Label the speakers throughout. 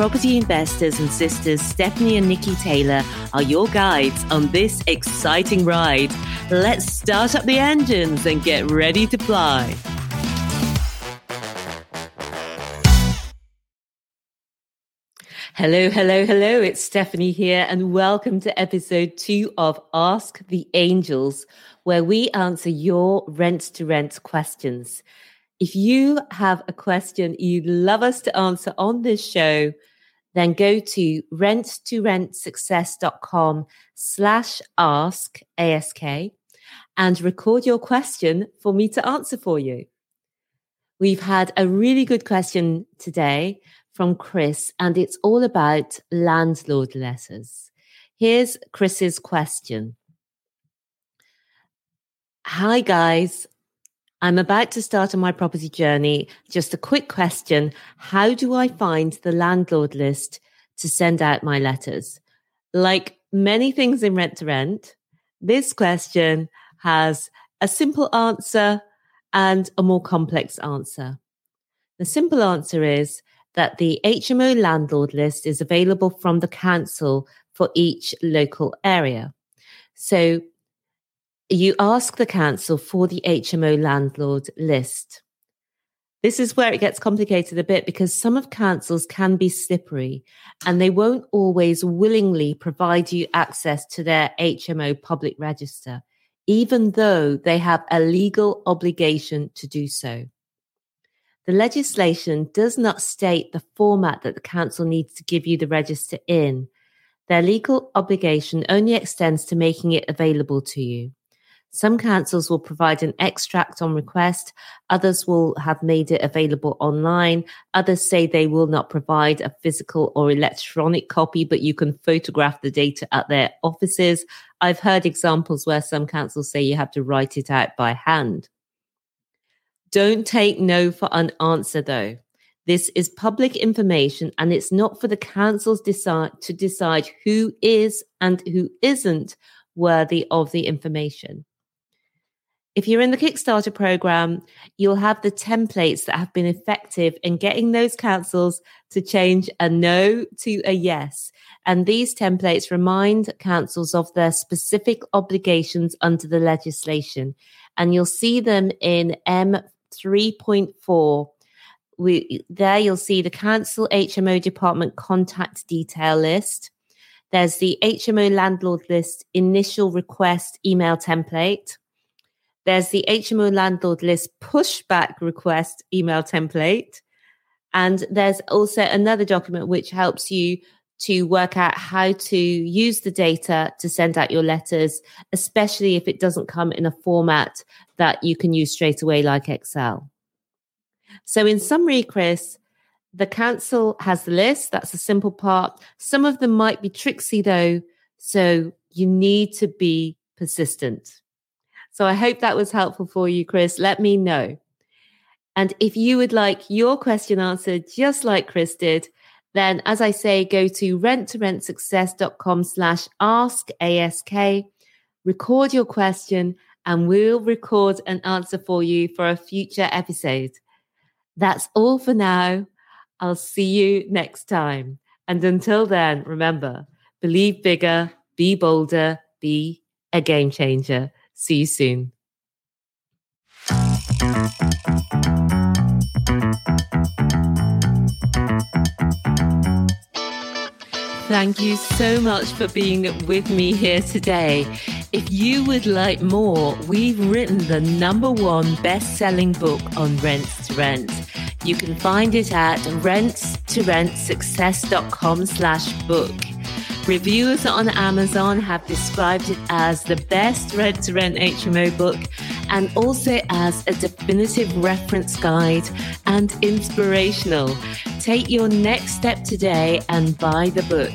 Speaker 1: Property investors and sisters Stephanie and Nicky Taylor are your guides on this exciting ride. Let's start up the engines and get ready to fly. Hello, hello, hello. It's Stephanie here, and welcome to episode two of Ask the Angels, where we answer your rent to rent questions. If you have a question you'd love us to answer on this show, then go to rent2rentsuccess.com slash ask ask and record your question for me to answer for you. We've had a really good question today from Chris, and it's all about landlord letters. Here's Chris's question. Hi, guys. I'm about to start on my property journey. Just a quick question. How do I find the landlord list to send out my letters? Like many things in rent to rent, this question has a simple answer and a more complex answer. The simple answer is that the HMO landlord list is available from the council for each local area. So you ask the council for the HMO landlord list. This is where it gets complicated a bit because some of councils can be slippery and they won't always willingly provide you access to their HMO public register, even though they have a legal obligation to do so. The legislation does not state the format that the council needs to give you the register in. Their legal obligation only extends to making it available to you. Some councils will provide an extract on request. Others will have made it available online. Others say they will not provide a physical or electronic copy, but you can photograph the data at their offices. I've heard examples where some councils say you have to write it out by hand. Don't take no for an answer though. This is public information and it's not for the councils decide to decide who is and who isn't worthy of the information. If you're in the Kickstarter program, you'll have the templates that have been effective in getting those councils to change a no to a yes. And these templates remind councils of their specific obligations under the legislation. And you'll see them in M3.4. We, there you'll see the council HMO department contact detail list. There's the HMO landlord list initial request email template. There's the HMO landlord list pushback request email template. And there's also another document which helps you to work out how to use the data to send out your letters, especially if it doesn't come in a format that you can use straight away, like Excel. So, in summary, Chris, the council has the list. That's a simple part. Some of them might be tricksy, though. So, you need to be persistent. So I hope that was helpful for you, Chris. Let me know. And if you would like your question answered just like Chris did, then as I say, go to rent2rentsuccess.com slash ask ASK, record your question, and we'll record an answer for you for a future episode. That's all for now. I'll see you next time. And until then, remember, believe bigger, be bolder, be a game changer. See you soon. Thank you so much for being with me here today. If you would like more, we've written the number one best selling book on rent to rent. You can find it at rents to rent2rentsuccess.com slash book. Reviewers on Amazon have described it as the best rent to rent HMO book, and also as a definitive reference guide and inspirational. Take your next step today and buy the book.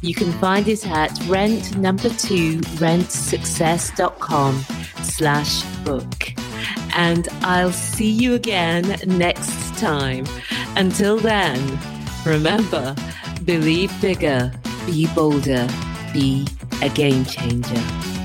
Speaker 1: You can find it at rent number two rentsuccess.com slash book. And I'll see you again next time. Until then, remember, believe bigger, be bolder, be a game changer.